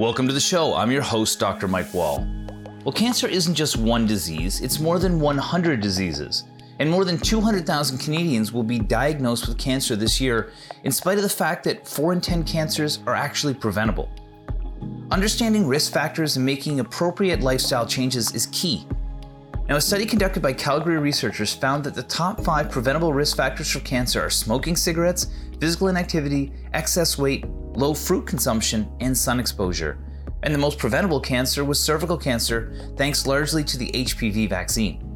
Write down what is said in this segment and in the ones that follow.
Welcome to the show. I'm your host, Dr. Mike Wall. Well, cancer isn't just one disease, it's more than 100 diseases. And more than 200,000 Canadians will be diagnosed with cancer this year, in spite of the fact that 4 in 10 cancers are actually preventable. Understanding risk factors and making appropriate lifestyle changes is key. Now, a study conducted by Calgary researchers found that the top five preventable risk factors for cancer are smoking cigarettes, physical inactivity, excess weight, low fruit consumption, and sun exposure. And the most preventable cancer was cervical cancer, thanks largely to the HPV vaccine.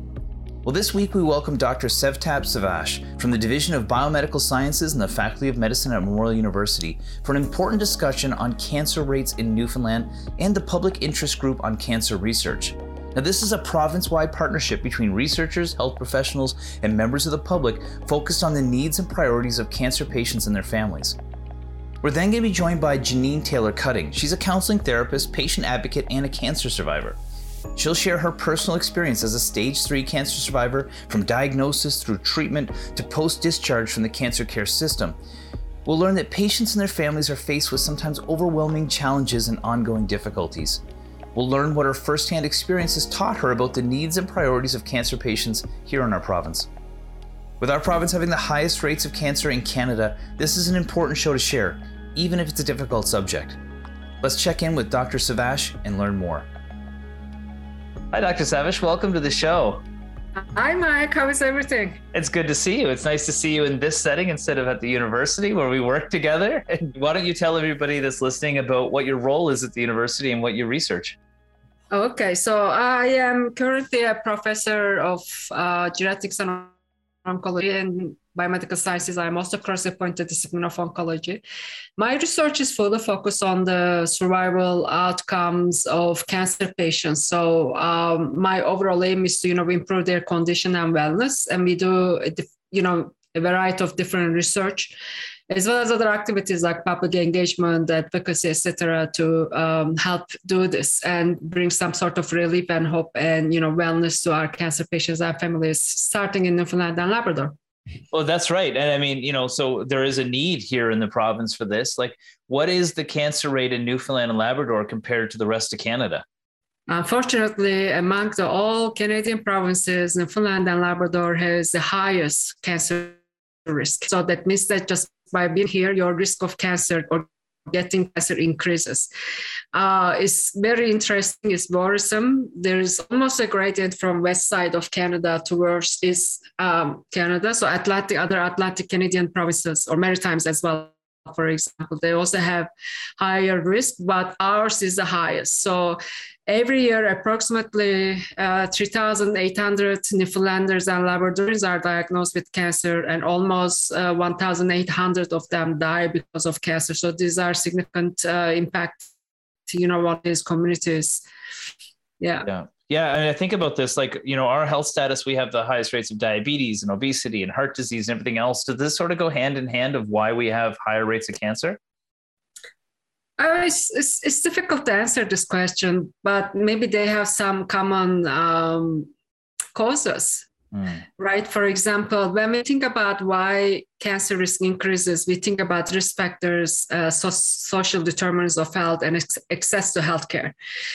Well, this week we welcome Dr. Sevtap Savas from the Division of Biomedical Sciences and the Faculty of Medicine at Memorial University for an important discussion on cancer rates in Newfoundland and the Public Interest Group on Cancer Research. Now, this is a province wide partnership between researchers, health professionals, and members of the public focused on the needs and priorities of cancer patients and their families. We're then going to be joined by Janine Taylor Cutting. She's a counseling therapist, patient advocate, and a cancer survivor. She'll share her personal experience as a stage 3 cancer survivor from diagnosis through treatment to post discharge from the cancer care system. We'll learn that patients and their families are faced with sometimes overwhelming challenges and ongoing difficulties. We'll learn what her firsthand experience has taught her about the needs and priorities of cancer patients here in our province. With our province having the highest rates of cancer in Canada, this is an important show to share even if it's a difficult subject. Let's check in with Dr. Savas and learn more. Hi, Dr. Savas. Welcome to the show. Hi, Mike. How is everything? It's good to see you. It's nice to see you in this setting instead of at the university where we work together. And why don't you tell everybody that's listening about what your role is at the university and what you research? Okay, so I am currently a professor of uh, genetics and oncology and biomedical sciences. I'm also cross-appointed to the discipline of oncology. My research is fully focused on the survival outcomes of cancer patients. So um, my overall aim is to, you know, improve their condition and wellness. And we do, you know, a variety of different research as well as other activities like public engagement, advocacy, etc., to um, help do this and bring some sort of relief and hope and you know wellness to our cancer patients and families, starting in Newfoundland and Labrador. Well, that's right. And I mean, you know, so there is a need here in the province for this. Like, what is the cancer rate in Newfoundland and Labrador compared to the rest of Canada? Unfortunately, among the all Canadian provinces, Newfoundland and Labrador has the highest cancer risk. So that means that just by being here, your risk of cancer or getting cancer increases. Uh, it's very interesting. It's worrisome. There is almost a gradient from west side of Canada towards east um, Canada. So Atlantic, other Atlantic Canadian provinces or Maritimes as well. For example, they also have higher risk, but ours is the highest. So every year, approximately uh, 3,800 Newfoundlanders and Labradorians are diagnosed with cancer, and almost uh, 1,800 of them die because of cancer. So these are significant uh, impact, you know, on these communities. Yeah. Yeah. Yeah, and I think about this like, you know, our health status, we have the highest rates of diabetes and obesity and heart disease and everything else. Does this sort of go hand in hand of why we have higher rates of cancer? Uh, it's, it's, it's, difficult to answer this question, but maybe they have some common um, causes, mm. right? For example, when we think about why cancer risk increases, we think about risk factors, uh, so- social determinants of health, and ex- access to healthcare.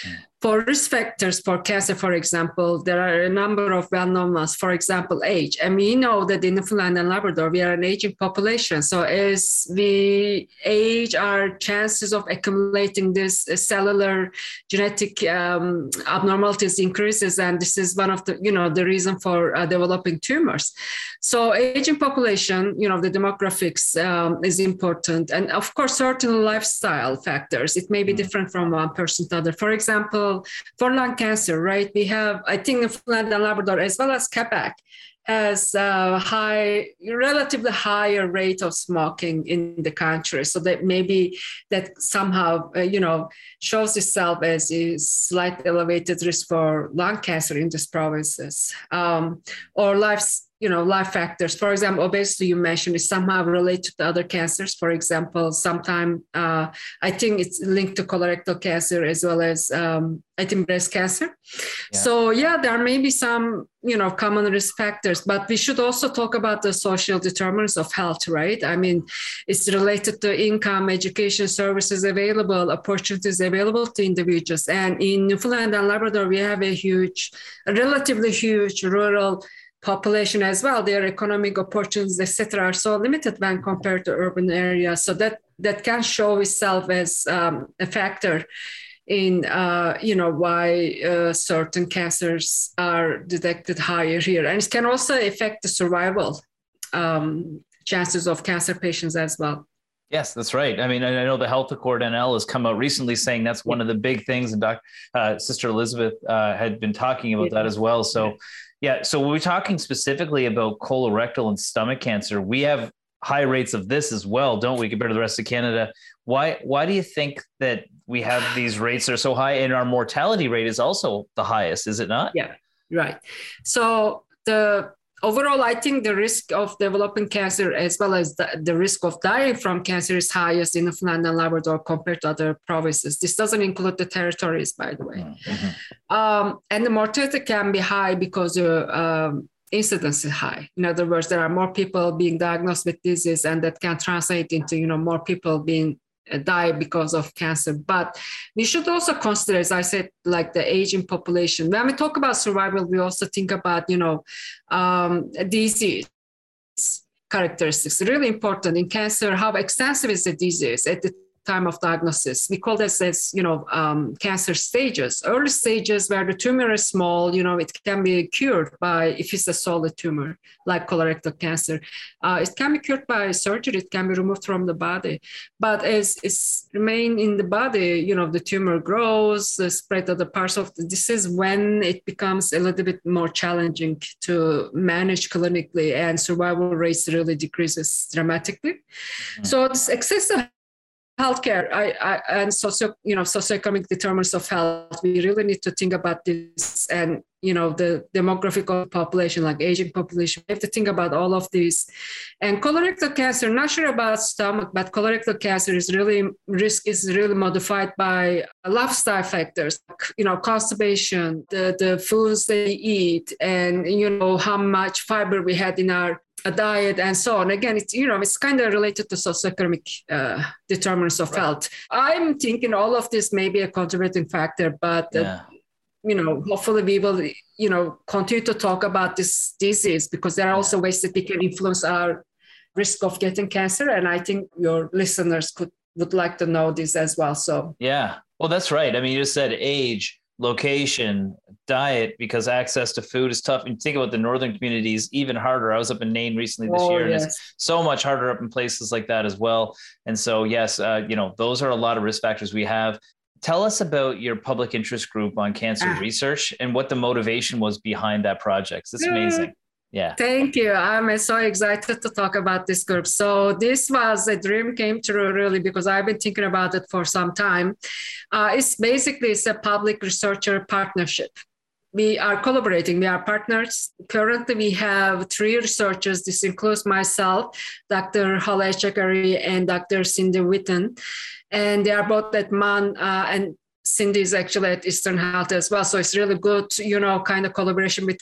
Mm. For risk factors for cancer, for example, there are a number of well-known ones. For example, age. And we know that in Newfoundland and Labrador, we are an aging population. So as we age, our chances of accumulating this cellular genetic um, abnormalities increases, and this is one of the, you know, the reason for uh, developing tumors. So aging population, you know, the demographics um, is important, and of course, certain lifestyle factors. It may be mm. different from one person to other. For example for lung cancer, right? We have, I think, Newfoundland and Labrador as well as Quebec has a high, relatively higher rate of smoking in the country. So that maybe that somehow, uh, you know, shows itself as a slight elevated risk for lung cancer in these provinces. Um, or life, you know life factors. For example obesity you mentioned is somehow related to other cancers. For example sometime uh, i think it's linked to colorectal cancer as well as um, i think breast cancer. Yeah. so yeah there may be some you know common risk factors but we should also talk about the social determinants of health right? I mean it's related to income education services available opportunities available to individuals. And in newfoundland and labrador we have a huge a relatively huge rural population as well their economic opportunities etc are so limited when compared to urban areas. So that that can show itself as um, a factor in uh, you know why uh, certain cancers are detected higher here. And it can also affect the survival um, chances of cancer patients as well Yes, that's right. I mean, I know the Health Accord NL has come out recently saying that's one of the big things, and Dr. Uh, Sister Elizabeth uh, had been talking about that as well. So, yeah. So we're talking specifically about colorectal and stomach cancer. We have high rates of this as well, don't we, compared to the rest of Canada? Why why do you think that we have these rates that are so high and our mortality rate is also the highest, is it not? Yeah, right. So the overall, I think the risk of developing cancer as well as the, the risk of dying from cancer is highest in Newfoundland and Labrador compared to other provinces. This doesn't include the territories, by the way. Mm-hmm. Um, and the mortality can be high because the um, incidence is high. In other words, there are more people being diagnosed with disease, and that can translate into you know more people being die because of cancer. But we should also consider, as I said, like the aging population. When we talk about survival, we also think about, you know, um, disease characteristics. Really important in cancer, how extensive is the disease at the time of diagnosis. We call this as, you know, um, cancer stages. Early stages where the tumor is small, you know, it can be cured by, if it's a solid tumor, like colorectal cancer. Uh, it can be cured by surgery. It can be removed from the body. But as it's remain in the body, you know, the tumor grows, the spread of the parts of the disease when it becomes a little bit more challenging to manage clinically and survival rates really decreases dramatically. Mm-hmm. So it's excessive healthcare I, I, and socio you know socioeconomic determinants of health we really need to think about this and you know the demographic of population like aging population. We have to think about all of these. And colorectal cancer not sure about stomach but colorectal cancer is really risk is really modified by lifestyle factors you know constipation the, the foods they eat and you know how much fiber we had in our a diet and so on. Again, it's you know it's kind of related to socioeconomic uh, determinants of right. health. I'm thinking all of this may be a contributing factor, but uh, yeah. you know hopefully we will you know continue to talk about this disease because there are also ways that we can influence our risk of getting cancer, and I think your listeners could would like to know this as well. So yeah, well that's right. I mean, you just said age location, diet, because access to food is tough. And think about the northern communities, even harder. I was up in Nain recently this oh, year, yes. and it's so much harder up in places like that as well. And so, yes, uh, you know, those are a lot of risk factors we have. Tell us about your public interest group on cancer ah. research and what the motivation was behind that project. It's amazing. Yeah. Thank you. I'm so excited to talk about this group. So this was a dream came true really because I've been thinking about it for some time. Uh, it's basically it's a public researcher partnership. We are collaborating. We are partners. Currently, we have three researchers. This includes myself, Dr. Holly Etchegary, and Dr. Cindy Witten. And they are both at MUN uh, and Cindy is actually at Eastern Health as well. So it's really good, you know, kind of collaboration with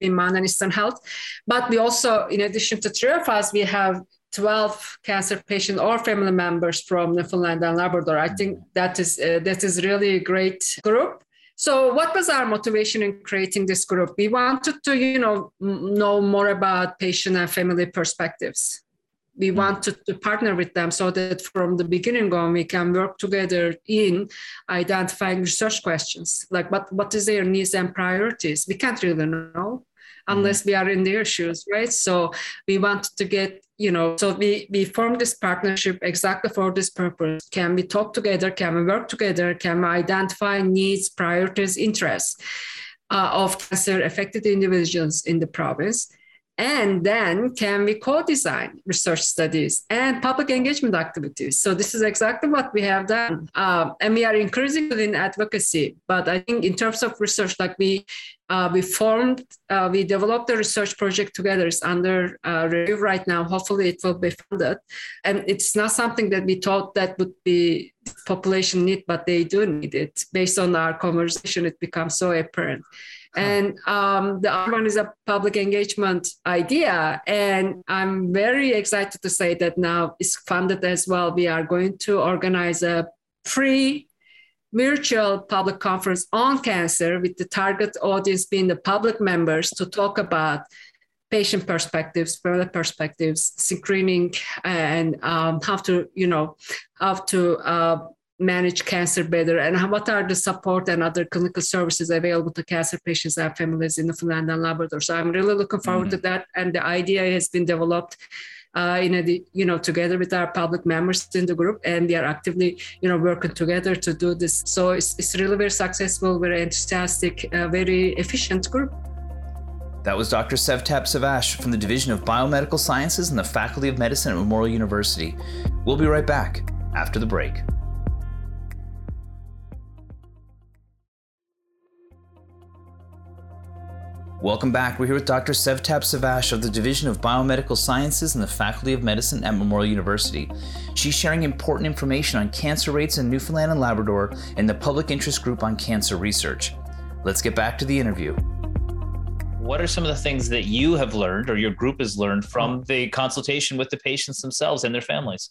in and Eastern Health. But we also, in addition to three of us, we have 12 cancer patients or family members from Newfoundland and Labrador. I think that is uh, that is really a great group. So, what was our motivation in creating this group? We wanted to, you know, know more about patient and family perspectives. We mm. wanted to partner with them so that from the beginning on we can work together in identifying research questions like what, what is their needs and priorities. We can't really know unless we are in their shoes, right? So we want to get, you know, so we, we formed this partnership exactly for this purpose. Can we talk together? Can we work together? Can we identify needs, priorities, interests uh, of cancer affected individuals in the province? And then can we co-design research studies and public engagement activities? So this is exactly what we have done. Um, and we are increasing in advocacy. But i think in terms of research like we uh, we formed uh, we developed a research project together. It's under uh, review right now. Hopefully it will be funded. And it's not something that we thought that would be population need but they do need it. Based on our conversation it becomes so apparent and um, the other one is a public engagement idea. And I'm very excited to say that now it's funded as well. We are going to organize a free virtual public conference on cancer with the target audience being the public members to talk about patient perspectives, further perspectives, screening, and um, how to, you know, how to uh, manage cancer better and what are the support and other clinical services available to cancer patients and families in Newfoundland and Labrador. So I'm really looking forward mm-hmm. to that. And the idea has been developed uh, in a, you know, together with our public members in the group, and they are actively, you know, working together to do this. So it's, it's really very successful, very enthusiastic, uh, very efficient group. That was Dr. Sevtap Savas from the Division of Biomedical Sciences and the Faculty of Medicine at Memorial University. We'll be right back after the break. Welcome back. We're here with Dr. Sevtap Savas of the Division of Biomedical Sciences and the Faculty of Medicine at Memorial University. She's sharing important information on cancer rates in Newfoundland and Labrador and the public interest group on cancer research. Let's get back to the interview. What are some of the things that you have learned or your group has learned from the consultation with the patients themselves and their families?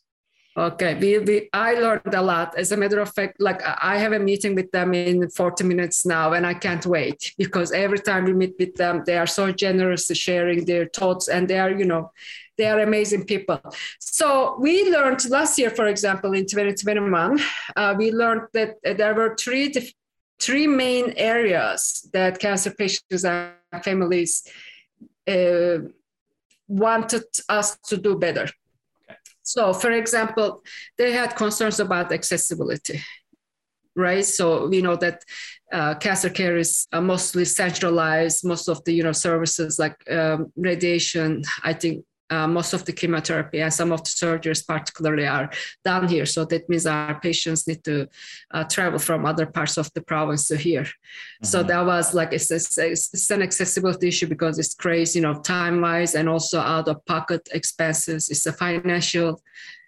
Okay, we, we, I learned a lot. As a matter of fact, like I have a meeting with them in 40 minutes now, and I can't wait because every time we meet with them, they are so generous sharing their thoughts, and they are, you know, they are amazing people. So we learned last year, for example, in 2021, uh, we learned that there were three three main areas that cancer patients and families uh, wanted us to do better. So, for example, they had concerns about accessibility, right? So we know that uh, cancer care is uh, mostly centralized. Most of the you know services like um, radiation, I think uh, most of the chemotherapy and some of the surgeries particularly are done here. So that means our patients need to uh, travel from other parts of the province to here. Mm-hmm. so that was like it's, it's, it's, an accessibility issue because it's crazy you know time wise and also out of pocket expenses. It's a financial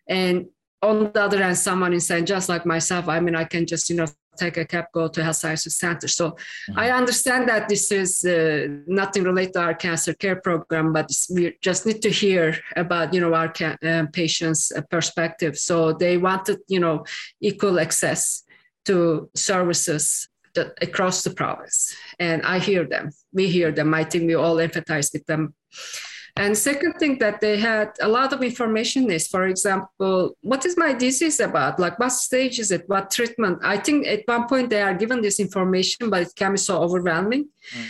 and on the other hand someone is saying just like myself i mean i can just you know take a cab, go to health sciences center. So mm-hmm. I understand that this is uh, nothing related to our cancer care program, but we just need to hear about, you know, our ca- uh, patients' perspective. So they wanted, you know, equal access to services that, across the province. And I hear them. We hear them. I think we all empathize with them. And second thing that they had a lot of information is, for example, what is my disease about? Like what stage is it? What treatment? I think at one point they are given this information, but it can be so overwhelming. Mm.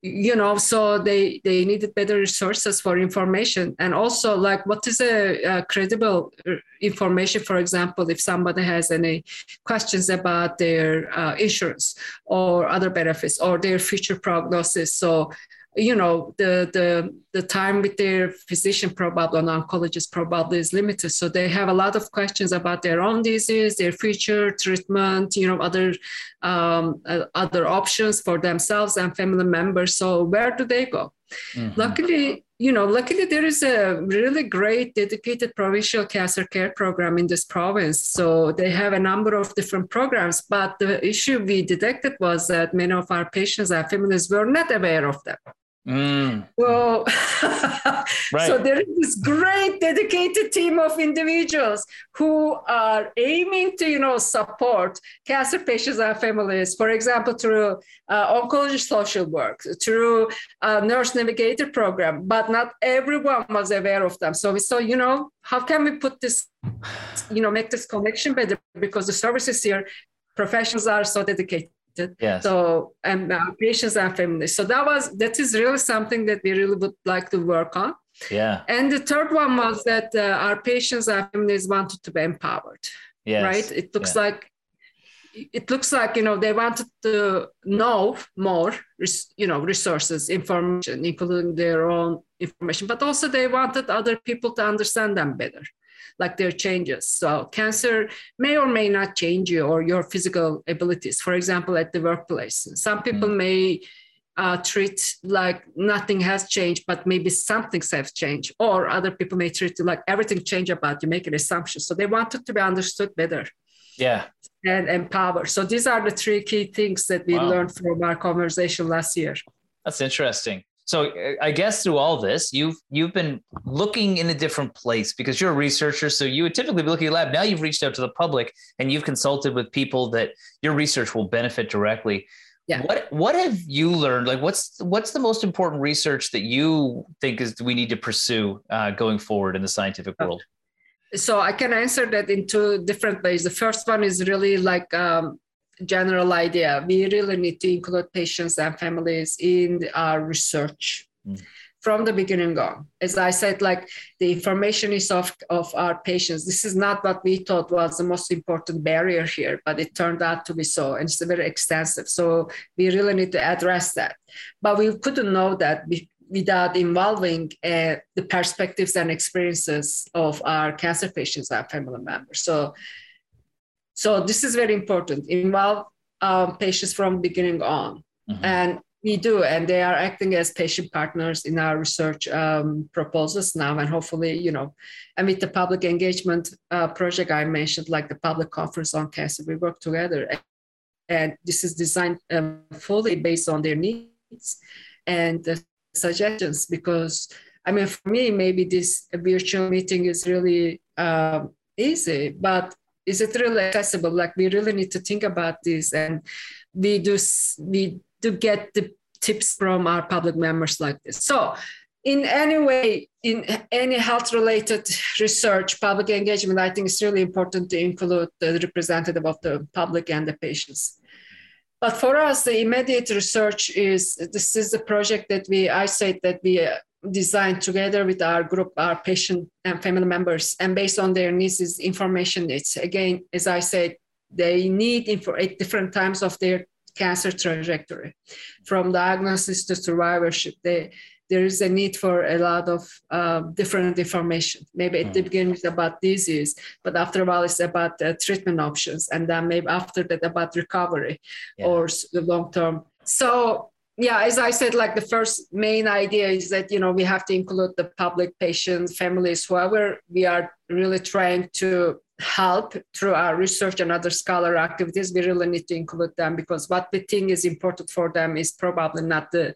You know, so they they needed better resources for information, and also like what is a, a credible uh, information? For example, if somebody has any questions about their uh, insurance or other benefits or their future prognosis, so you know the the the time with their physician probably an oncologist probably is limited. So they have a lot of questions about their own disease their future treatment you know other um, uh, other options for themselves and family members. So where do they go? Mm-hmm. luckily you know luckily there is a really great dedicated provincial cancer care program in this province. So they have a number of different programs but the issue we detected was that many of our patients and families were not aware of them Mm. Well, right. so there is this great dedicated team of individuals who are aiming to, you know, support cancer patients and families. For example, through uh, oncology social work, through a nurse navigator program, but not everyone was aware of them. So we saw, you know, how can we put this, you know, make this connection better because the services here, professionals are so dedicated Yes. So and uh, patients and families. So that was that is really something that we really would like to work on. Yeah. And the third one was that uh, our patients and families wanted to be empowered. Yes. Right. It looks yeah. like it looks like you know they wanted to know more you know resources information including their own information but also they wanted other people to understand them better like their changes so cancer may or may not change you or your physical abilities for example at the workplace some people mm. may uh, treat like nothing has changed, but maybe something has changed. Or other people may treat like everything changed about you, make an assumption. So they wanted to be understood better. Yeah. And empower. So these are the three key things that we wow. learned from our conversation last year. That's interesting. So I guess through all this, you've you've been looking in a different place because you're a researcher. So you would typically be looking at your lab. Now you've reached out to the public and you've consulted with people that your research will benefit directly yeah. What what have you learned? Like, what's what's the most important research that you think is we need to pursue uh, going forward in the scientific world? So I can answer that in two different ways. The first one is really like um, general idea. We really need to include patients and families in our research. Mm from the beginning on. As I said, like the information is of, of our patients. This is not what we thought was the most important barrier here, but it turned out to be so. And it's very extensive. So we really need to address that. But we couldn't know that without involving uh, the perspectives and experiences of our cancer patients and family members. So, so this is very important. Involve um, patients from beginning on. Mm-hmm. And we do, and they are acting as patient partners in our research um, proposals now, and hopefully, you know, and with the public engagement uh, project I mentioned, like the public conference on cancer, we work together, and this is designed um, fully based on their needs and suggestions. Because I mean, for me, maybe this virtual meeting is really um, easy, but is it really accessible? Like we really need to think about this, and we do we do get the tips from our public members like this. So in any way, in any health related research, public engagement, I think it's really important to include the representative of the public and the patients. But for us, the immediate research is this is the project that we, I say that we uh, designed together with our group, our patient and family members, and based on their needs is information needs. Again, as I said, they need info at different times of their cancer trajectory. From diagnosis to survivorship, they, there is a need for a lot of uh, different information. Maybe at the hmm. beginning it's about disease, but after a while it's about uh, treatment options, and then maybe after that about recovery yeah. or the long term. So yeah, as I said, like the first main idea is that you know we have to include the public, patients, families, whoever we are really trying to help through our research and other scholar activities, we really need to include them because what we think is important for them is probably not the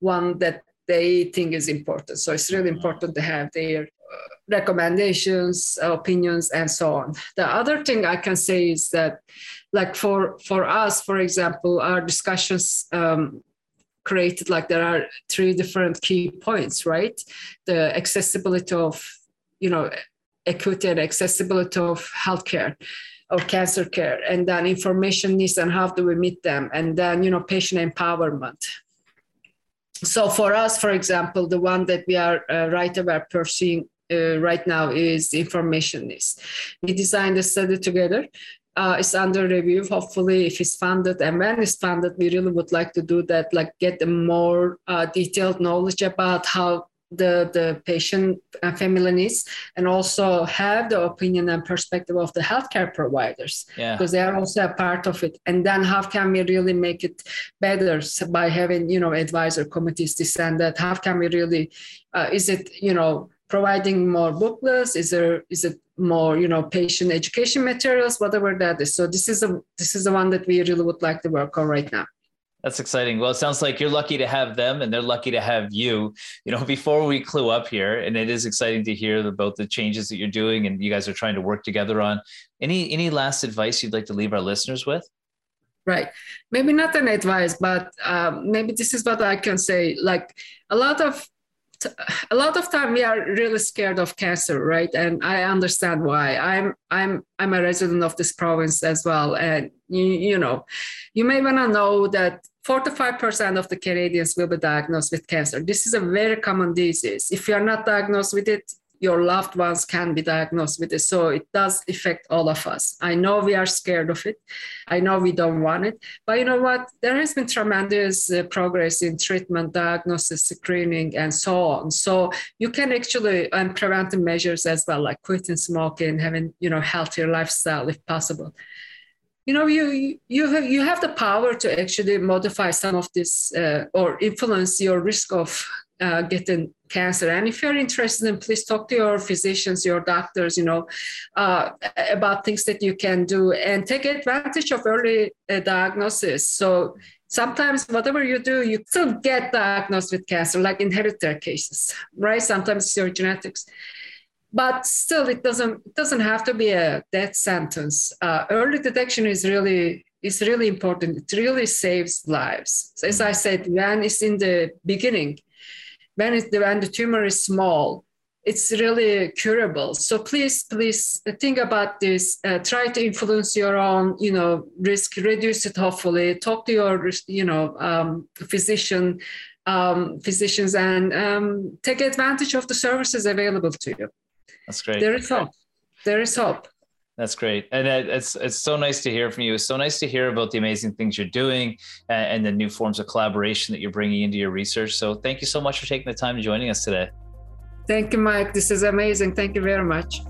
one that they think is important. So it's really important to have their uh, recommendations, opinions, and so on. The other thing I can say is that, like for for us, for example, our discussions um, created like there are three different key points, right? The accessibility of you know equity and accessibility of healthcare or cancer care and then information needs and how do we meet them and then you know patient empowerment so for us for example the one that we are uh, right about pursuing uh, right now is information needs we designed a study together uh, it's under review. Hopefully, if it's funded and when it's funded, we really would like to do that, like get a more uh, detailed knowledge about how the, the patient and family needs and also have the opinion and perspective of the healthcare providers. Yeah. because they are also a part of it. And then how can we really make it better by having you know advisor committees this and that? How can we really uh, is it you know providing more booklets? Is there is it more you know patient education materials? Whatever that is. So this is a this is the one that we really would like to work on right now that's exciting. Well, it sounds like you're lucky to have them and they're lucky to have you. You know, before we clue up here, and it is exciting to hear about the changes that you're doing and you guys are trying to work together on. Any any last advice you'd like to leave our listeners with? Right. Maybe not an advice, but um, maybe this is what I can say. Like a lot of a lot of time we are really scared of cancer right and i understand why i'm i'm i'm a resident of this province as well and you, you know you may want to know that 4 to 5% of the Canadians will be diagnosed with cancer. This is a very common disease. If you are not diagnosed with it, your loved ones can be diagnosed with it. So it does affect all of us. I know we are scared of it. I know we don't want it. But you know what? There has been tremendous uh, progress in treatment, diagnosis, screening, and so on. So you can actually, and preventive measures as well, like quitting smoking, having, you know, healthier lifestyle if possible you know you you have you have the power to actually modify some of this uh, or influence your risk of uh, getting cancer. And if you're interested in please talk to your physicians your doctors you know uh, about things that you can do and take advantage of early uh, diagnosis. So sometimes whatever you do you still get diagnosed with cancer like inherited cases right? Sometimes it's your genetics. But still it doesn't it doesn't have to be a death sentence. Uh, early detection is really is really important. It really saves lives. So as i said when it's in the beginning when it's when the tumor is small it's really curable so please please think about this uh, try to influence your own you know risk reduce it hopefully talk to your you know um, physician um, physicians and um, take advantage of the services available to you that's great. There is hope. There is hope. That's great, and it's it's so nice to hear from you. It's so nice to hear about the amazing things you're doing and, and the new forms of collaboration that you're bringing into your research. So, thank you so much for taking the time and joining us today. Thank you, Mike. This is amazing. Thank you very much.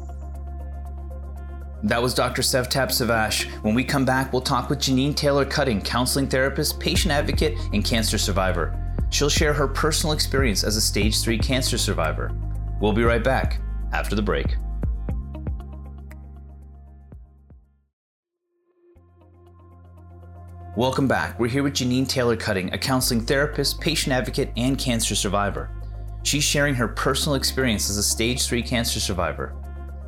That was Dr. Sevtap Savas. When we come back, we'll talk with Janine Taylor Cutting, counseling therapist, patient advocate, and cancer survivor. She'll share her personal experience as a stage 3 cancer survivor. We'll be right back after the break. Welcome back. We're here with Janine Taylor Cutting, a counseling therapist, patient advocate, and cancer survivor. She's sharing her personal experience as a stage 3 cancer survivor.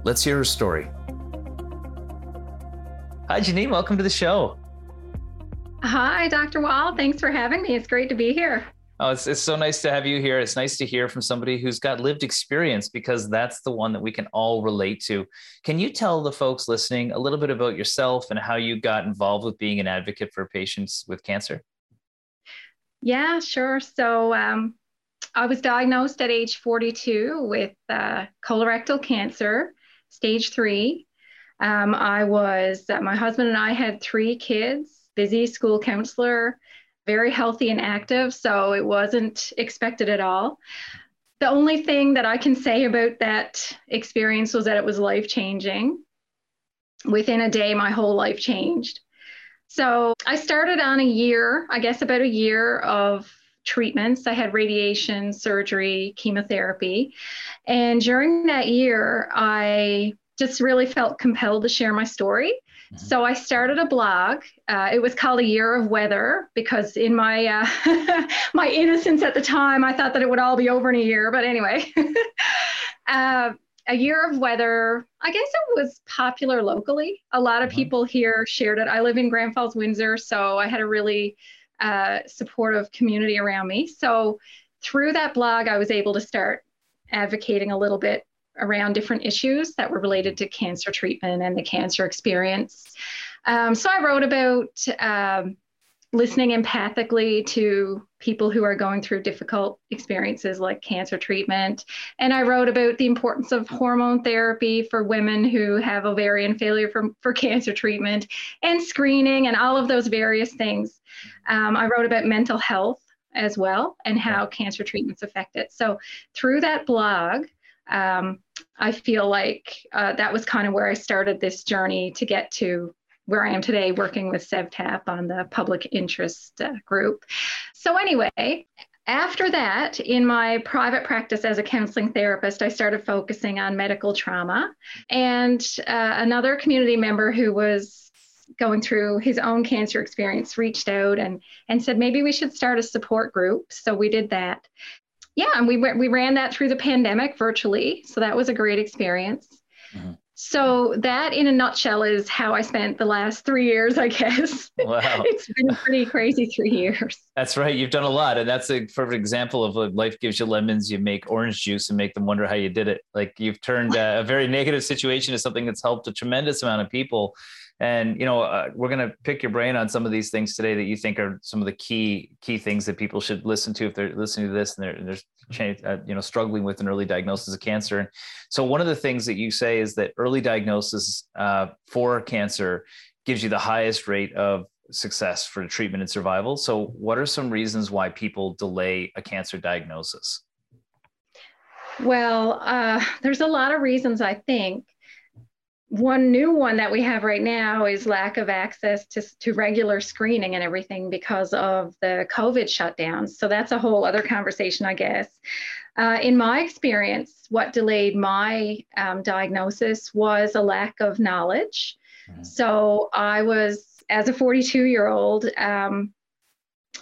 Let's hear her story. Hi, Janine. Welcome to the show. Hi, Dr. Wall. Thanks for having me. It's great to be here. Oh, it's, it's so nice to have you here. It's nice to hear from somebody who's got lived experience because that's the one that we can all relate to. Can you tell the folks listening a little bit about yourself and how you got involved with being an advocate for patients with cancer? Yeah, sure. So um, I was diagnosed at age 42 with uh, colorectal cancer, stage three. Um, I was, uh, my husband and I had three kids, busy school counselor very healthy and active, so it wasn't expected at all. The only thing that I can say about that experience was that it was life changing. Within a day, my whole life changed. So I started on a year, I guess about a year of treatments. I had radiation, surgery, chemotherapy. And during that year, I just really felt compelled to share my story. Mm-hmm. So I started a blog. Uh, it was called A Year of Weather because in my uh, my innocence at the time, I thought that it would all be over in a year. But anyway, uh, A Year of Weather. I guess it was popular locally. A lot of mm-hmm. people here shared it. I live in Grand Falls, Windsor, so I had a really uh, supportive community around me. So through that blog, I was able to start advocating a little bit around different issues that were related to cancer treatment and the cancer experience. Um, so I wrote about um, listening empathically to people who are going through difficult experiences like cancer treatment. And I wrote about the importance of hormone therapy for women who have ovarian failure for, for cancer treatment and screening and all of those various things. Um, I wrote about mental health as well and how cancer treatments affect it. So through that blog, um, I feel like uh, that was kind of where I started this journey to get to where I am today, working with Sevtap on the public interest uh, group. So, anyway, after that, in my private practice as a counseling therapist, I started focusing on medical trauma. And uh, another community member who was going through his own cancer experience reached out and, and said, maybe we should start a support group. So we did that yeah, and we we ran that through the pandemic virtually, so that was a great experience. Mm-hmm. So that, in a nutshell, is how I spent the last three years. I guess. Wow, it's been a pretty crazy three years. That's right. You've done a lot, and that's a perfect example of like life gives you lemons. You make orange juice and make them wonder how you did it. Like you've turned a, a very negative situation to something that's helped a tremendous amount of people. And you know, uh, we're going to pick your brain on some of these things today that you think are some of the key key things that people should listen to if they're listening to this and they're, they're uh, you know struggling with an early diagnosis of cancer. And so, one of the things that you say is that early diagnosis uh, for cancer gives you the highest rate of success for treatment and survival. So, what are some reasons why people delay a cancer diagnosis? Well, uh, there's a lot of reasons, I think. One new one that we have right now is lack of access to, to regular screening and everything because of the COVID shutdowns. So that's a whole other conversation, I guess. Uh, in my experience, what delayed my um, diagnosis was a lack of knowledge. Mm-hmm. So I was, as a 42 year old, um,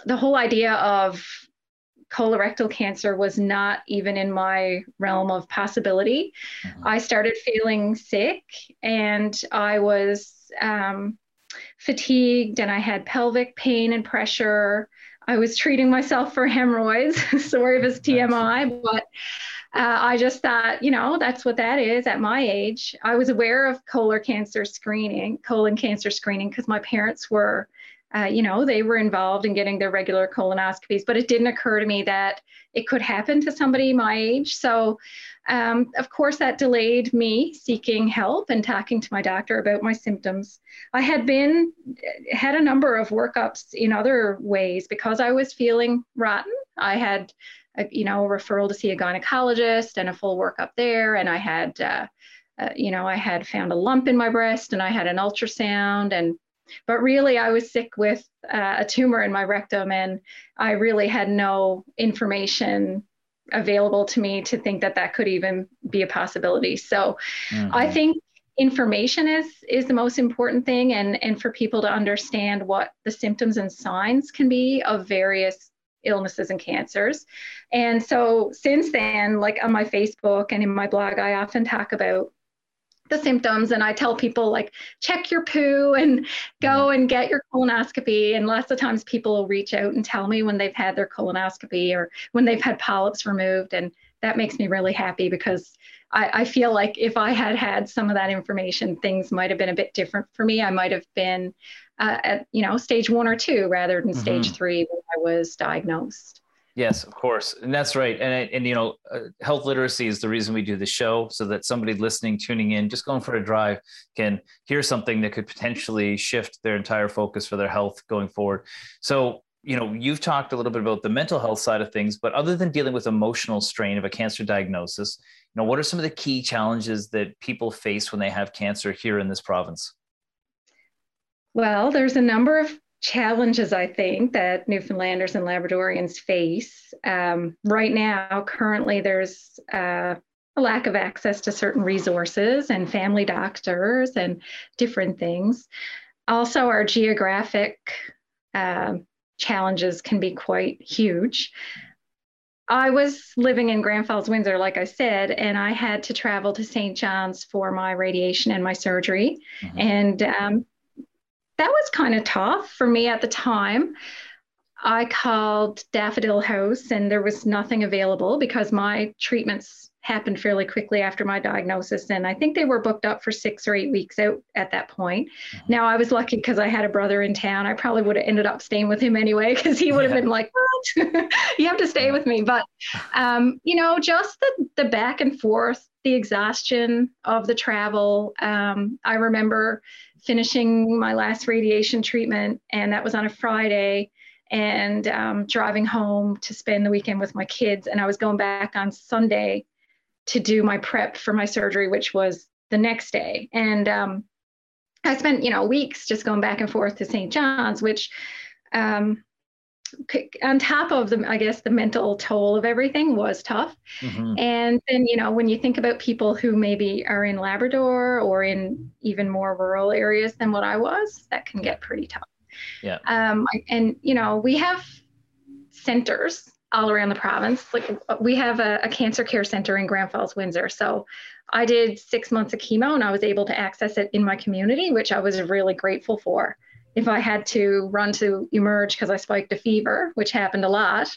the whole idea of colorectal cancer was not even in my realm of possibility. Mm-hmm. I started feeling sick and I was um, fatigued and I had pelvic pain and pressure. I was treating myself for hemorrhoids. Sorry if it's TMI, but uh, I just thought, you know, that's what that is at my age. I was aware of colon cancer screening, colon cancer screening, because my parents were uh, you know, they were involved in getting their regular colonoscopies, but it didn't occur to me that it could happen to somebody my age. So, um, of course, that delayed me seeking help and talking to my doctor about my symptoms. I had been, had a number of workups in other ways because I was feeling rotten. I had, a, you know, a referral to see a gynecologist and a full workup there. And I had, uh, uh, you know, I had found a lump in my breast and I had an ultrasound and but really, I was sick with uh, a tumor in my rectum, and I really had no information available to me to think that that could even be a possibility. So mm-hmm. I think information is is the most important thing and and for people to understand what the symptoms and signs can be of various illnesses and cancers. And so since then like on my Facebook and in my blog I often talk about the symptoms and I tell people like check your poo and go and get your colonoscopy and lots of times people will reach out and tell me when they've had their colonoscopy or when they've had polyps removed and that makes me really happy because I, I feel like if I had had some of that information things might have been a bit different for me. I might have been uh, at you know stage one or two rather than mm-hmm. stage three when I was diagnosed Yes, of course, and that's right. And and you know, uh, health literacy is the reason we do the show, so that somebody listening, tuning in, just going for a drive, can hear something that could potentially shift their entire focus for their health going forward. So you know, you've talked a little bit about the mental health side of things, but other than dealing with emotional strain of a cancer diagnosis, you know, what are some of the key challenges that people face when they have cancer here in this province? Well, there's a number of challenges I think that Newfoundlanders and Labradorians face. Um, right now, currently, there's uh, a lack of access to certain resources and family doctors and different things. Also, our geographic uh, challenges can be quite huge. I was living in Grand Falls, Windsor, like I said, and I had to travel to St. John's for my radiation and my surgery. Mm-hmm. And um, that was kind of tough for me at the time. I called Daffodil House and there was nothing available because my treatments happened fairly quickly after my diagnosis. And I think they were booked up for six or eight weeks out at that point. Mm-hmm. Now, I was lucky because I had a brother in town. I probably would have ended up staying with him anyway because he would have been like, What? you have to stay with me. But, um, you know, just the, the back and forth, the exhaustion of the travel. Um, I remember finishing my last radiation treatment, and that was on a Friday, and um, driving home to spend the weekend with my kids. And I was going back on Sunday to do my prep for my surgery, which was the next day. And um, I spent, you know, weeks just going back and forth to St. John's, which um, on top of the i guess the mental toll of everything was tough. Mm-hmm. and then you know when you think about people who maybe are in labrador or in even more rural areas than what i was that can get pretty tough. Yeah. Um, and you know we have centers all around the province. Like we have a, a cancer care center in grand falls windsor. So i did six months of chemo and i was able to access it in my community which i was really grateful for if I had to run to emerge because I spiked a fever, which happened a lot,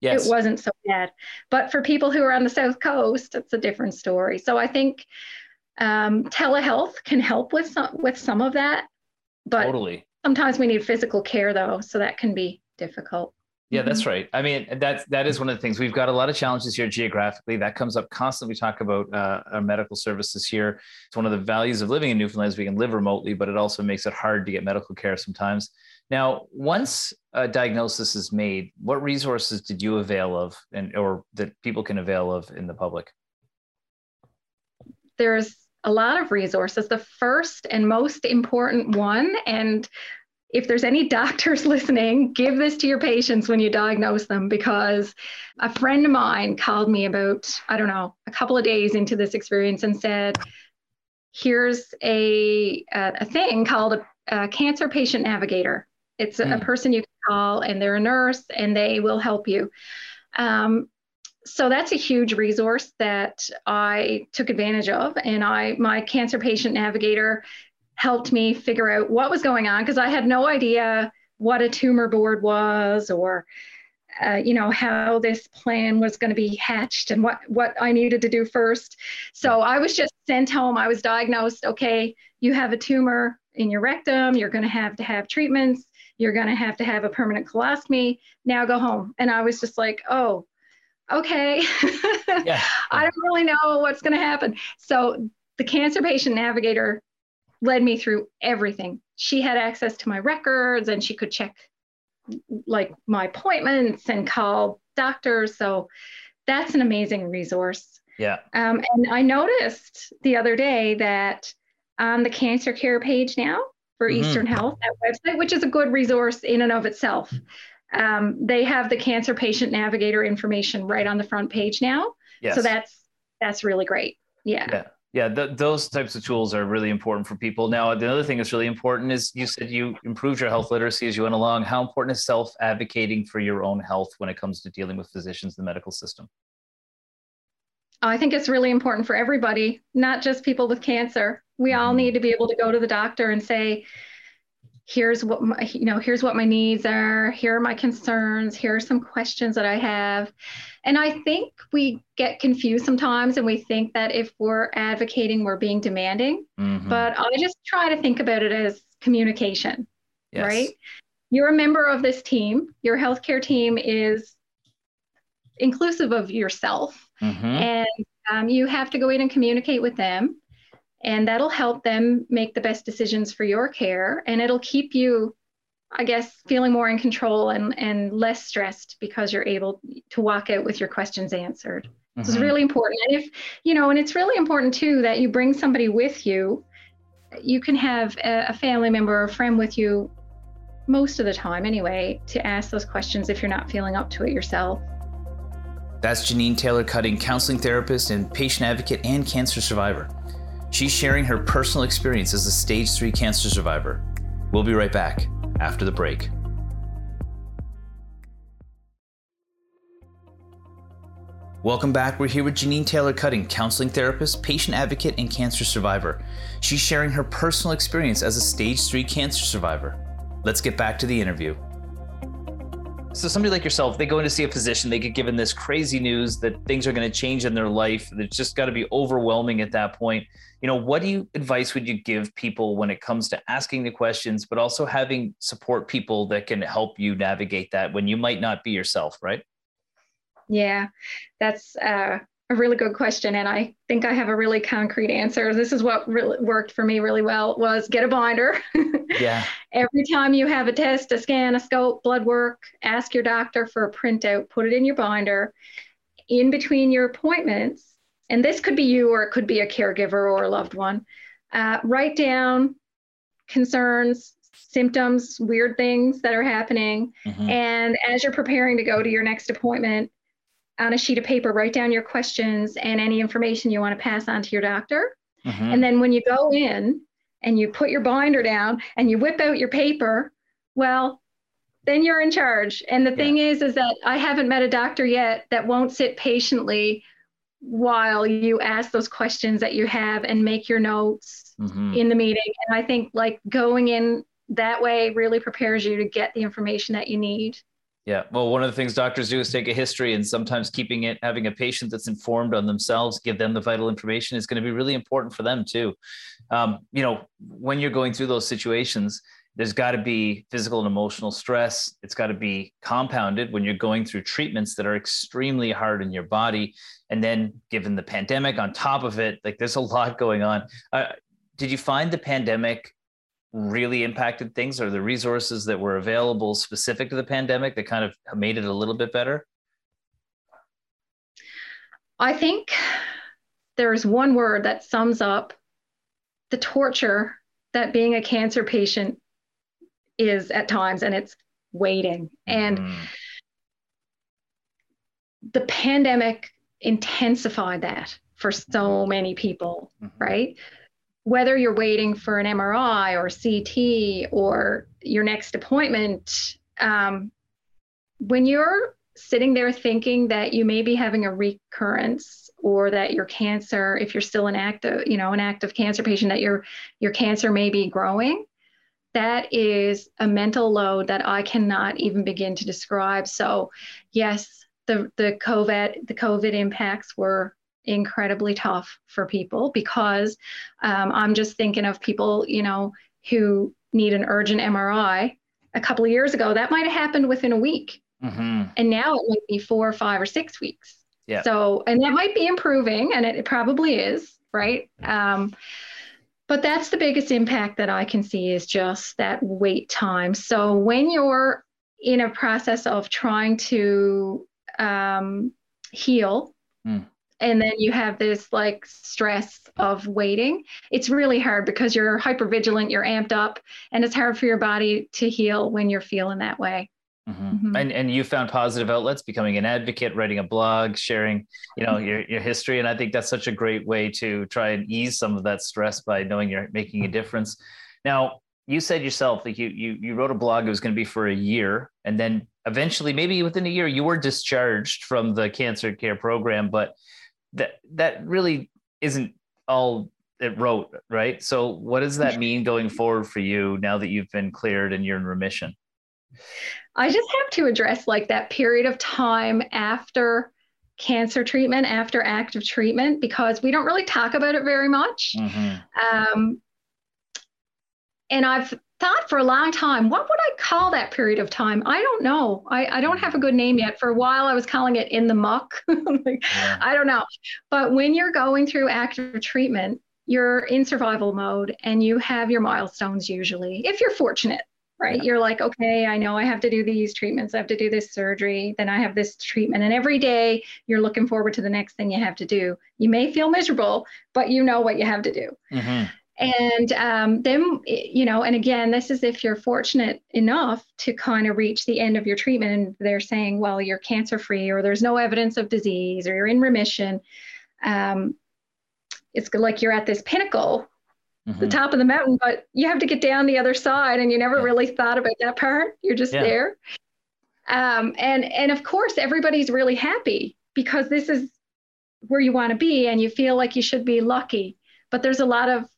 yes. it wasn't so bad. But for people who are on the South Coast, it's a different story. So I think Um, telehealth can help with some with some of that, but totally. sometimes we need physical care though, so that can be difficult. Yeah, that's mm-hmm. right. I mean, that's that is one of the things we've got a lot of challenges here geographically. That comes up constantly. We talk about uh, our medical services here. It's one of the values of living in Newfoundland is we can live remotely, but it also makes it hard to get medical care sometimes. Now, once a diagnosis is made, what resources did you avail of, and or that people can avail of in the public? There's a lot of resources. The first and most important one, and if there's any doctors listening, give this to your patients when you diagnose them because a friend of mine called me about, I don't know, a couple of days into this experience and said, here's a, a, thing called a, a, cancer patient navigator. It's mm. a, hmm. person you can call and they're a nurse and they will help you. Um, so that's a huge resource that I took advantage of. And I, my cancer patient navigator helped me figure out what was going on because I had no idea what a tumor board was or uh, you know how this plan was going to be hatched and what what I needed to do first. So I was just sent home. I was diagnosed. Okay, you have a tumor in your rectum. You're going to have to have treatments. You're going to have to have a permanent colostomy. Now go home. And I was just like, oh, okay. yeah. I don't really know what's going to happen. So the cancer patient navigator led me through everything. She had access to my records and she could check like my appointments and call doctors. So that's an amazing resource. Yeah. Um, and I noticed the other day that on the cancer care page now for mm-hmm. Eastern Health, that website, which is a good resource in and of itself, um, they have the cancer patient navigator information right on the front page now. Yes. So that's that's really great. Yeah. yeah yeah th- those types of tools are really important for people. Now the other thing that's really important is you said you improved your health literacy as you went along. How important is self advocating for your own health when it comes to dealing with physicians in the medical system? I think it's really important for everybody not just people with cancer. We all mm-hmm. need to be able to go to the doctor and say here's what my, you know here's what my needs are here are my concerns here are some questions that i have and i think we get confused sometimes and we think that if we're advocating we're being demanding mm-hmm. but i just try to think about it as communication yes. right you're a member of this team your healthcare team is inclusive of yourself mm-hmm. and um, you have to go in and communicate with them and that'll help them make the best decisions for your care. And it'll keep you i guess feeling more in control and and less stressed because you're able to walk out with your questions answered. Mm-hmm. this is really important. And if you know and it's really important too that you bring somebody with you. You can have a, a family member or a friend with you most of the time anyway to ask those questions if you're not feeling up to it yourself. That's Janine Taylor Cutting, counseling therapist and patient advocate and cancer survivor. She's sharing her personal experience as a stage 3 cancer survivor. We'll be right back after the break. Welcome back. We're here with Janine Taylor Cutting, counseling therapist, patient advocate, and cancer survivor. She's sharing her personal experience as a stage 3 cancer survivor. Let's get back to the interview. So somebody like yourself, they go in to see a physician, they get given this crazy news that things are going to change in their life. It's just got to be overwhelming at that point. You know, what do you advice would you give people when it comes to asking the questions, but also having support people that can help you navigate that when you might not be yourself, right? Yeah, that's uh, a really good question and i think i have a really concrete answer. This is what really worked for me really well was get a binder. Yeah. Every time you have a test a scan a scope blood work ask your doctor for a printout put it in your binder. In between your appointments and this could be you or it could be a caregiver or a loved one uh, write down concerns symptoms weird things that are happening. Mm-hmm. and as you're preparing to go to your next appointment on a sheet of paper, write down your questions and any information you want to pass on to your doctor. Mm-hmm. And then when you go in and you put your binder down and you whip out your paper, well, then you're in charge. And the yeah. thing is, is that I haven't met a doctor yet that won't sit patiently while you ask those questions that you have and make your notes mm-hmm. in the meeting. And I think like going in that way really prepares you to get the information that you need. Yeah. Well, one of the things doctors do is take a history and sometimes keeping it, having a patient that's informed on themselves, give them the vital information is going to be really important for them too. Um, you know, when you're going through those situations, there's got to be physical and emotional stress. It's got to be compounded when you're going through treatments that are extremely hard in your body. And then, given the pandemic on top of it, like there's a lot going on. Uh, did you find the pandemic really impacted things or the resources that were available specific to the pandemic that kind of made it a little bit better? I think there's one word that sums up the torture that being a cancer patient is at times, and it's waiting. And mm. the pandemic intensified that for so many people, mm-hmm. right? Whether you're waiting for an MRI or CT or your next appointment, um, when you're sitting there thinking that you may be having a recurrence or that your cancer, if you're still an active, you know, an active cancer patient, that your your cancer may be growing, that is a mental load that I cannot even begin to describe. So, yes, the the COVID the COVID impacts were incredibly tough for people because um, I'm just thinking of people, you know, who need an urgent MRI. A couple of years ago, that might have happened within a week. Mm-hmm. And now it might be four or five or six weeks. Yeah. So, and that might be improving, and it, it probably is, right? Um, but that's the biggest impact that I can see is just that wait time. So when you're in a process of trying to um, heal, mm and then you have this like stress of waiting it's really hard because you're hyper vigilant you're amped up and it's hard for your body to heal when you're feeling that way mm-hmm. Mm-hmm. and and you found positive outlets becoming an advocate writing a blog sharing you know your, your history and i think that's such a great way to try and ease some of that stress by knowing you're making a difference now you said yourself that you you you wrote a blog it was going to be for a year and then eventually maybe within a year you were discharged from the cancer care program but that that really isn't all it wrote, right? So what does that mean going forward for you now that you've been cleared and you're in remission? I just have to address like that period of time after cancer treatment, after active treatment, because we don't really talk about it very much. Mm-hmm. Um, and I've thought for a long time, what would I call that period of time? I don't know. I, I don't have a good name yet. For a while, I was calling it in the muck. like, yeah. I don't know. But when you're going through active treatment, you're in survival mode and you have your milestones usually, if you're fortunate, right? Yeah. You're like, okay, I know I have to do these treatments, I have to do this surgery, then I have this treatment. And every day you're looking forward to the next thing you have to do. You may feel miserable, but you know what you have to do. Mm-hmm. And um, then, you know, and again, this is if you're fortunate enough to kind of reach the end of your treatment and they're saying, well, you're cancer free or there's no evidence of disease or you're in remission. Um, it's like you're at this pinnacle, mm-hmm. the top of the mountain, but you have to get down the other side and you never yeah. really thought about that part. You're just yeah. there. Um, and, and of course, everybody's really happy because this is where you want to be and you feel like you should be lucky. But there's a lot of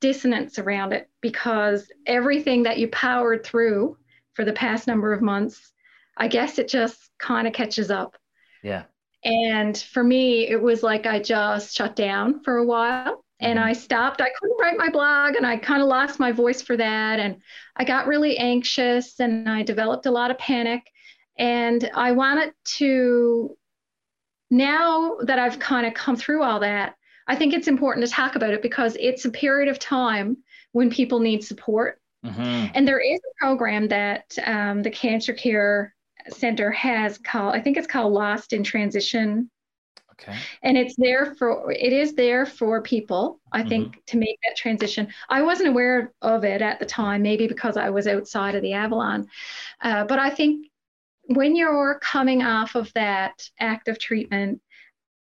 dissonance around it because everything that you powered through for the past number of months, I guess it just kind of catches up. Yeah. And for me, it was like I just shut down for a while and mm-hmm. I stopped. I couldn't write my blog and I kind of lost my voice for that. And I got really anxious and I developed a lot of panic. And I wanted to, now that I've kind of come through all that, I think it's important to talk about it because it's a period of time when people need support. Mm-hmm. And there is a program that um, the Cancer Care Center has called, I think it's called Lost in Transition. Okay. And it's there for, it is there for people, I mm-hmm. think, to make that transition. I wasn't aware of it at the time, maybe because I was outside of the Avalon. Uh, but I think when you're coming off of that active treatment,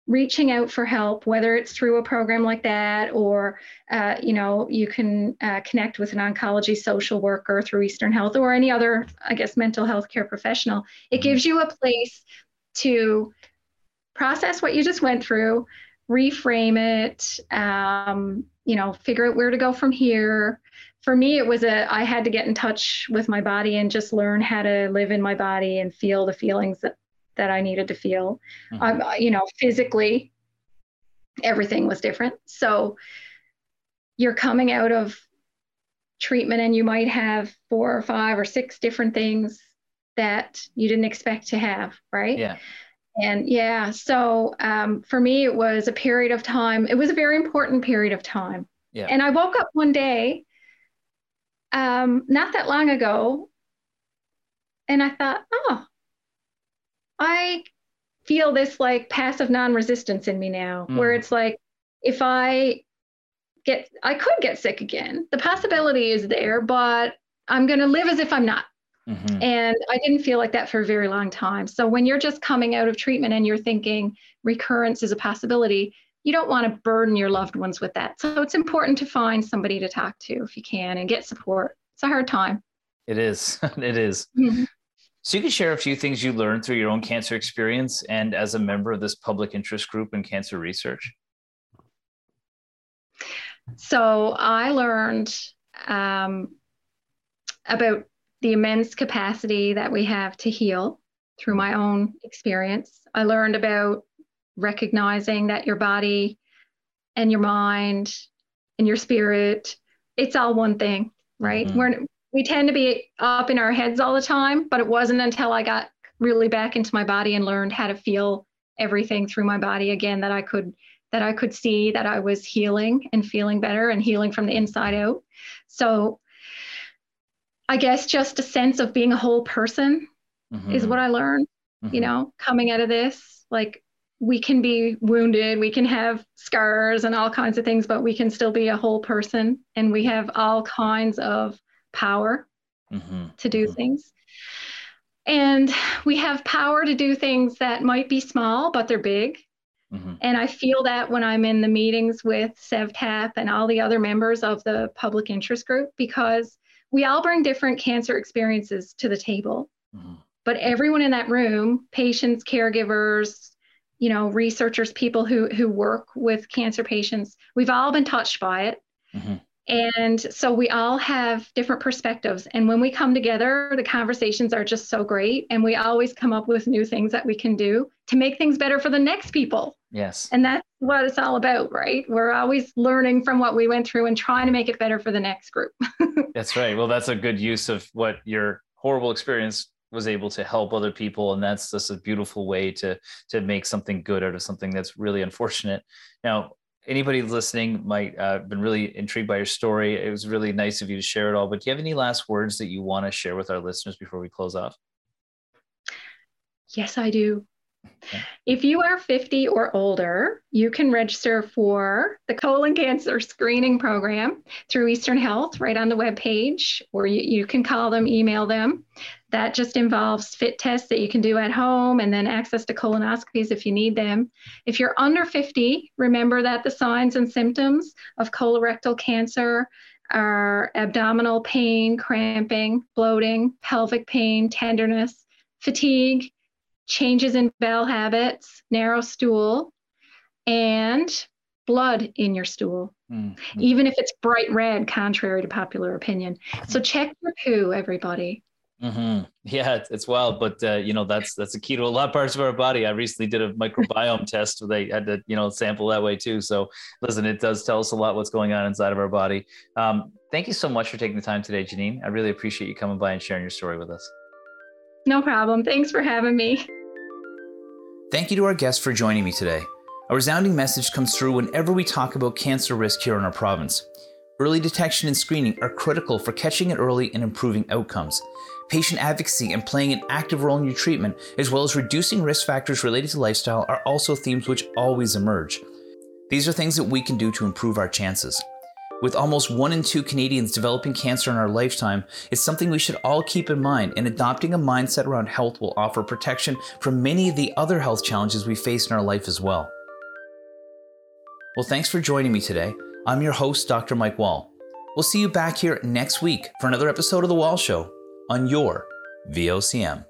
reaching out for help, whether it's through a program like that or, uh, you know, you can uh, connect with an oncology social worker through Eastern Health or any other, I guess, mental health care professional. It mm-hmm. gives you a place to process what you just went through, reframe it, um, you know, figure out where to go from here, for me, it was a, I had to get in touch with my body and just learn how to live in my body and feel the feelings that, that I needed to feel. Mm-hmm. Um, you know, physically, everything was different. So you're coming out of treatment and you might have four or five or six different things that you didn't expect to have, right? Yeah. And yeah, so um, for me, it was a period of time. It was a very important period of time. Yeah. And I woke up one day, um, not that long ago, and I thought, oh, I feel this like passive non-resistance in me now, mm. where it's like if I get, I could get sick again. The possibility is there, but I'm going to live as if I'm not. Mm-hmm. And I didn't feel like that for a very long time. So when you're just coming out of treatment and you're thinking recurrence is a possibility, you don't want to burden your loved ones with that. So it's important to find somebody to talk to if you can and get support. It's a hard time. It is. it is. Mm-hmm. So you can share a few things you learned through your own cancer experience and as a member of this public interest group in cancer research. So I learned um, about the immense capacity that we have to heal through my own experience. I learned about recognizing that your body and your mind and your spirit, it's all one thing, right? Mm-hmm. We're, we tend to be up in our heads all the time, but it wasn't until I got really back into my body and learned how to feel everything through my body again that I could that I could see that I was healing and feeling better and healing from the inside out. So I guess just a sense of being a whole person mm-hmm. is what I learned, mm-hmm. you know, coming out of this. Like we can be wounded, we can have scars and all kinds of things, but we can still be a whole person and we have all kinds of power mm-hmm. to do mm-hmm. things. And we have power to do things that might be small, but they're big. Mm-hmm. And I feel that when I'm in the meetings with SEVTAP and all the other members of the public interest group, because we all bring different cancer experiences to the table. Mm-hmm. But everyone in that room, patients, caregivers, you know, researchers, people who who work with cancer patients, we've all been touched by it. Mm-hmm. And so we all have different perspectives. And when we come together, the conversations are just so great. And we always come up with new things that we can do to make things better for the next people. Yes. And that's what it's all about, right? We're always learning from what we went through and trying to make it better for the next group. that's right. Well, that's a good use of what your horrible experience was able to help other people and that's just a beautiful way to to make something good out of something that's really unfortunate now anybody listening might uh, been really intrigued by your story. It was really nice of you to share it all. But do you have any last words that you want to share with our listeners before we close off? Yes, I do. If you are 50 or older, you can register for the colon cancer screening program through Eastern Health right on the webpage, or you, you can call them, email them. That just involves fit tests that you can do at home and then access to colonoscopies if you need them. If you're under 50, remember that the signs and symptoms of colorectal cancer are abdominal pain, cramping, bloating, pelvic pain, tenderness, fatigue, changes in bowel habits, narrow stool, and blood in your stool, mm-hmm. even if it's bright red, contrary to popular opinion. So check your poo, everybody. Mm-hmm. Yeah, it's, it's wild, but uh, you know that's that's a key to a lot of parts of our body. I recently did a microbiome test; where they had to you know sample that way too. So listen, it does tell us a lot what's going on inside of our body. Um, thank you so much for taking the time today, Janine. I really appreciate you coming by and sharing your story with us. No problem. Thanks for having me. Thank you to our guests for joining me today. A resounding message comes through whenever we talk about cancer risk here in our province. Early detection and screening are critical for catching it early and improving outcomes. Patient advocacy and playing an active role in your treatment, as well as reducing risk factors related to lifestyle, are also themes which always emerge. These are things that we can do to improve our chances. With almost one in two Canadians developing cancer in our lifetime, it's something we should all keep in mind, and adopting a mindset around health will offer protection from many of the other health challenges we face in our life as well. Well, thanks for joining me today. I'm your host, Dr. Mike Wall. We'll see you back here next week for another episode of The Wall Show on your VOCM.